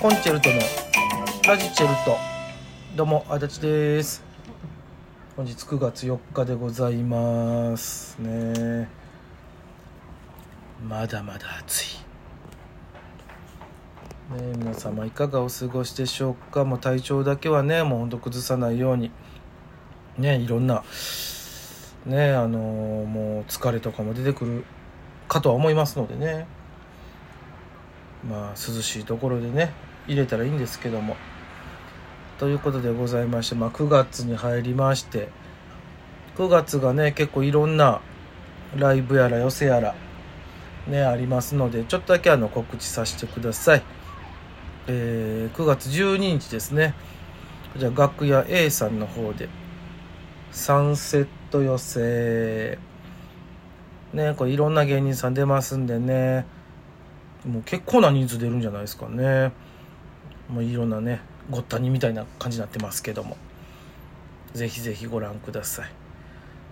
コンチェルトのラジチェルト。どうも足立です。本日9月4日でございますね。まだまだ暑い。ね皆様いかがお過ごしでしょうか？もう体調だけはねもうほんと崩さないように。ねいろんなねあのーもう疲れとかも出てくるかとは思いますのでね。まあ涼しいところでね。入れたらいいんですけども。ということでございまして、まあ、9月に入りまして9月がね結構いろんなライブやら寄せやらねありますのでちょっとだけあの告知させてください、えー9月12日ですね。じゃ楽屋 A さんの方でサンセット寄せ。ねこれいろんな芸人さん出ますんでね。もう結構な人数出るんじゃないですかね。もういろんなねごったにみたいな感じになってますけども。ぜひぜひご覧ください。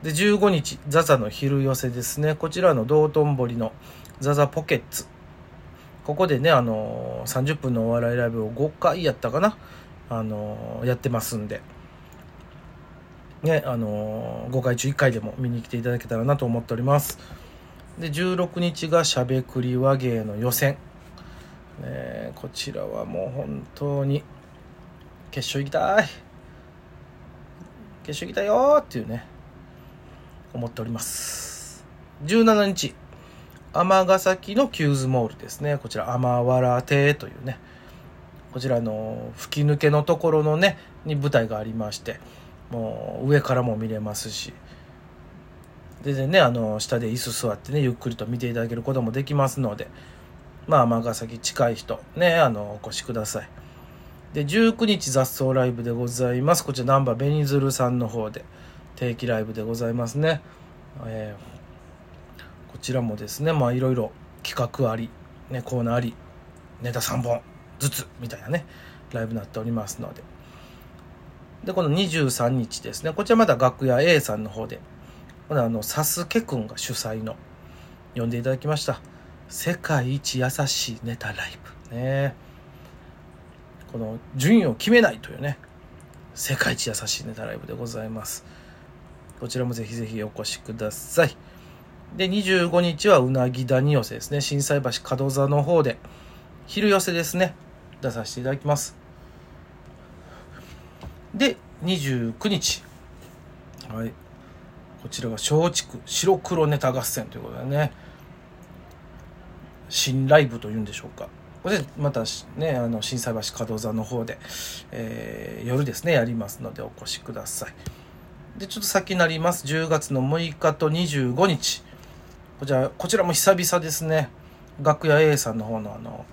で15日ザザの昼寄せですね。こちらの道頓堀のザザポケッツ。ここでねあの30分のお笑いライブを5回やったかな？あのやってますんで。ねあの5回中1回でも見に来ていただけたらなと思っております。で16日がしゃべくり和芸の予選、ね、こちらはもう本当に決勝行きたい。決勝行きたいよっていうね思っております。17日尼崎のキューズモールですね。こちら天原亭というねこちらの吹き抜けのところのねに舞台がありましてもう上からも見れますし全然ねあの下で椅子座ってねゆっくりと見ていただけることもできますのでまあ尼崎近い人ねあのお越しくださいで19日雑草ライブでございますこちら難波紅鶴さんの方で定期ライブでございますね、えーこちらもですねまあいろいろ企画あり、ね、コーナーありネタ3本ずつみたいなねライブになっておりますのででこの23日ですねこちらまた楽屋 A さんの方でこれあのサスケくんが主催の呼んでいただきました世界一優しいネタライブね。この順位を決めないというね。世界一優しいネタライブでございます。こちらもぜひぜひお越しください。で25日はうなぎ谷寄せですね。心斎橋門座の方で昼寄せですね。出させていただきます。で29日。はい。こちらが松竹白黒ネタ合戦ということでね。新ライブというんでしょうか。これまたねあの心斎橋門座の方で、えー夜ですねやりますのでお越しください。でちょっと先になります。10月の6日と25日。こちらこちらも久々ですね。楽屋 A さんの方のあの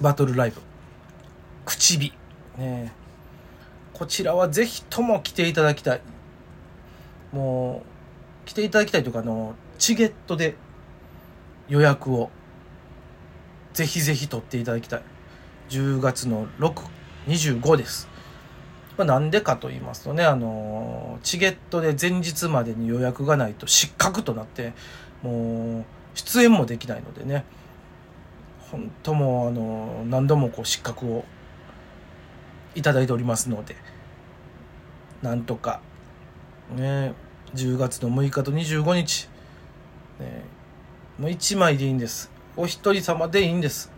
バトルライブ。口火。ね。こちらはぜひとも来ていただきたい。もう来ていただきたいというかあのチゲットで予約を。ぜひぜひ取っていただきたい。10月の625です。まあなんでかと言いますとねあのチゲットで前日までに予約がないと失格となってもう出演もできないのでね。本当もあの何度もこう失格をいただいておりますので。なんとかね10月の6日と25日、ね、もう1枚でいいんです。お一人様でいいんです。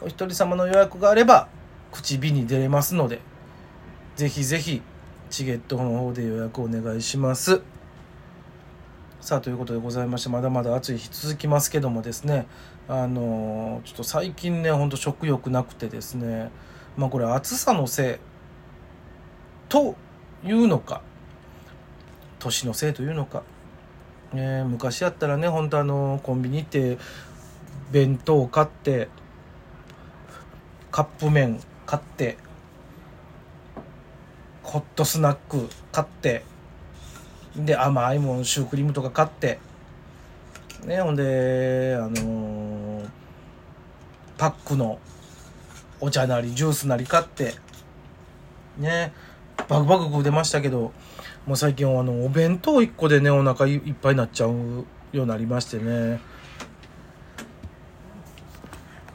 お一人様の予約があれば口火に出れますのでぜひぜひチゲットの方で予約お願いします。さあということでございましてまだまだ暑い日続きますけどもですねあのーちょっと最近ねほんと食欲なくてですねまあこれ暑さのせいというのか年のせいというのか、ね、昔やったらね本当あのコンビニって弁当買ってカップ麺買ってホットスナック買ってで甘いもんシュークリームとか買ってねほんであのーパックのお茶なりジュースなり買ってねバクバク食うてましたけどもう最近はあのお弁当1個でねお腹いっぱいになっちゃうようになりましてね。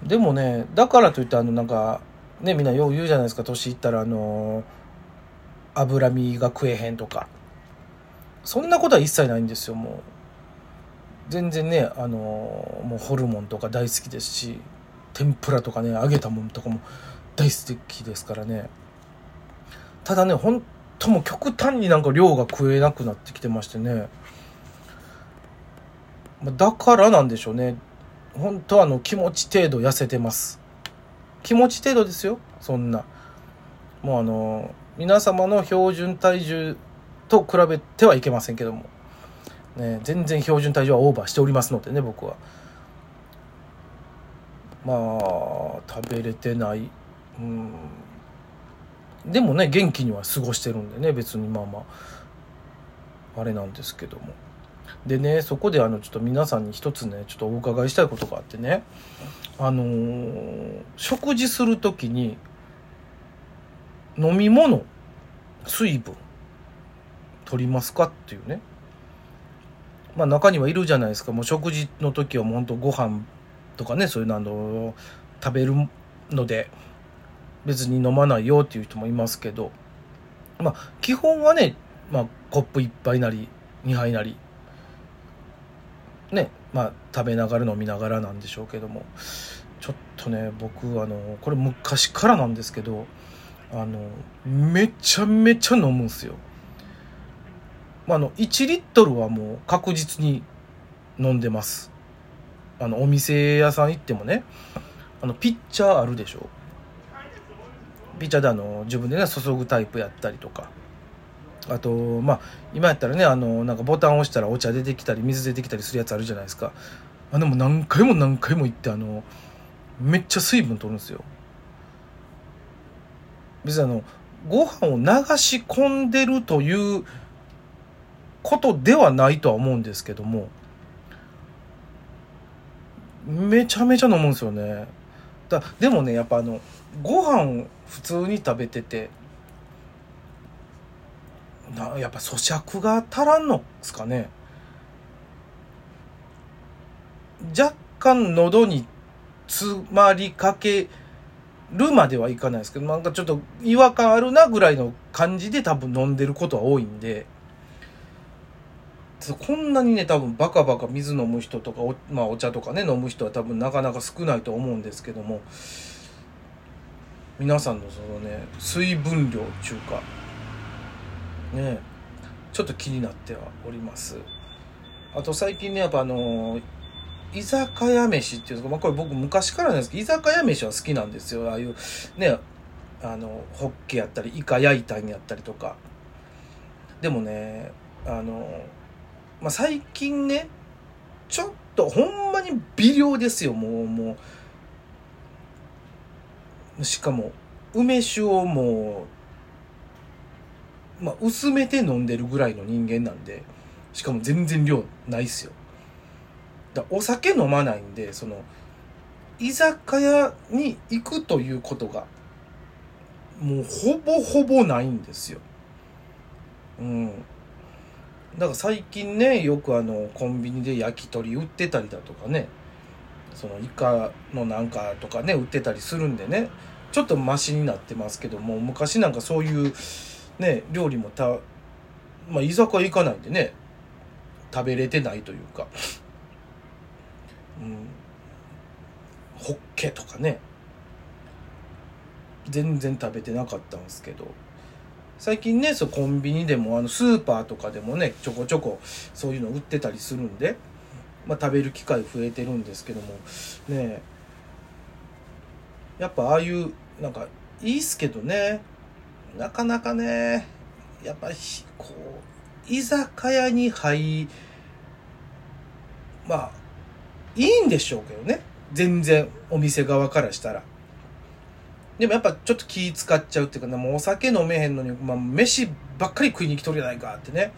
でもねだからといってあのなんかねみんなよう言うじゃないですか。年いったらあの脂身が食えへんとか。そんなことは一切ないんですよもう。全然ねあのもうホルモンとか大好きですし天ぷらとかね揚げたものとかも大好きですからね。ただね本当も極端になんか量が食えなくなってきてましてね。だからなんでしょうね。本当あの気持ち程度痩せてます。気持ち程度ですよ。そんな。もうあの皆様の標準体重と比べてはいけませんけども、ね、全然標準体重はオーバーしておりますのでね僕は。まあ食べれてない。うん。でもね元気には過ごしてるんでね別にまあまあ。あれなんですけども。でねそこであのちょっと皆さんに一つねちょっとお伺いしたいことがあってね。あのー、食事する時に飲み物水分取りますかっていうね。まあ中にはいるじゃないですか。もう食事の時はもうほんとご飯とかねそういうのあの食べるので別に飲まないよっていう人もいますけど。まあ基本はね、まあ、コップ1杯なり2杯なりねまあ食べながら飲みながらなんでしょうけどもちょっとね僕あのこれ昔からなんですけどあのめちゃめちゃ飲むんすよ。まあ、あの1リットルはもう確実に飲んでます。あのお店屋さん行ってもねあのピッチャーあるでしょピッチャーであの自分でね注ぐタイプやったりとかあとまあ今やったらねあのなんかボタン押したらお茶出てきたり水出てきたりするやつあるじゃないですか。あでも何回も何回も行ってあのめっちゃ水分取るんですよ。別にあのご飯を流し込んでるということではないとは思うんですけどもめちゃめちゃ飲むんですよね。だでもねやっぱあのご飯を普通に食べててなやっぱ咀嚼が足らんのですかね。若干喉に詰まりかけるまではいかないですけどなんかちょっと違和感あるなぐらいの感じで多分飲んでることは多いんで。こんなにね多分バカバカ水飲む人とかお,、まあ、お茶とかね飲む人は多分なかなか少ないと思うんですけども。皆さんのそのね水分量っていうかねちょっと気になってはおります。あと最近ねやっぱあの居酒屋飯っていうか、まあ、これ僕昔からなんですけど居酒屋飯は好きなんですよ。ああいうねあのホッケやったりイカ焼いたんやったりとか。でもねあの、まあ、最近ねちょっとほんまに微量ですよ。もうもう。しかも梅酒をもうまあ、薄めて飲んでるぐらいの人間なんで、しかも全然量ないっすよ。だお酒飲まないんで、その、居酒屋に行くということが、もうほぼほぼないんですよ。うん。だから最近ね、よくあの、コンビニで焼き鳥売ってたりだとかね、そのイカのなんかとかね、売ってたりするんでね、ちょっとマシになってますけども、昔なんかそういう、ね料理もたまあ居酒屋行かないんでね食べれてないというか。うん。ホッケとかね。全然食べてなかったんですけど。最近ねそうコンビニでもあのスーパーとかでもねちょこちょこそういうの売ってたりするんで、まあ、食べる機会増えてるんですけども。ね。やっぱああいうなんかいいっすけどね。なかなかね、やっぱり、こう、居酒屋に入、まあ、いいんでしょうけどね。全然、お店側からしたら。でもやっぱちょっと気使っちゃうっていうかね、もうお酒飲めへんのに、まあ、飯ばっかり食いに来とるやないかってね。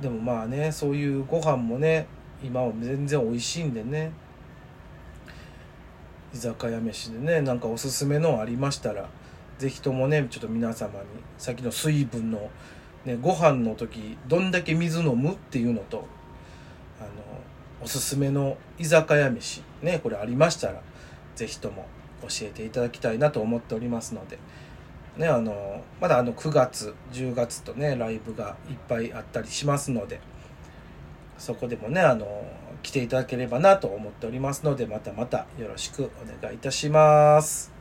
でもまあね、そういうご飯もね、今は全然美味しいんでね。居酒屋飯でねなんかおすすめのありましたら是非ともねちょっと皆様にさっきの水分の、ね、ご飯の時どんだけ水飲むっていうのとあのおすすめの居酒屋飯ねこれありましたら是非とも教えていただきたいなと思っておりますので、ね、あのまだあの9月10月とねライブがいっぱいあったりしますのでそこでもねあの来ていただければなと思っておりますのでまたまたよろしくお願いいたします。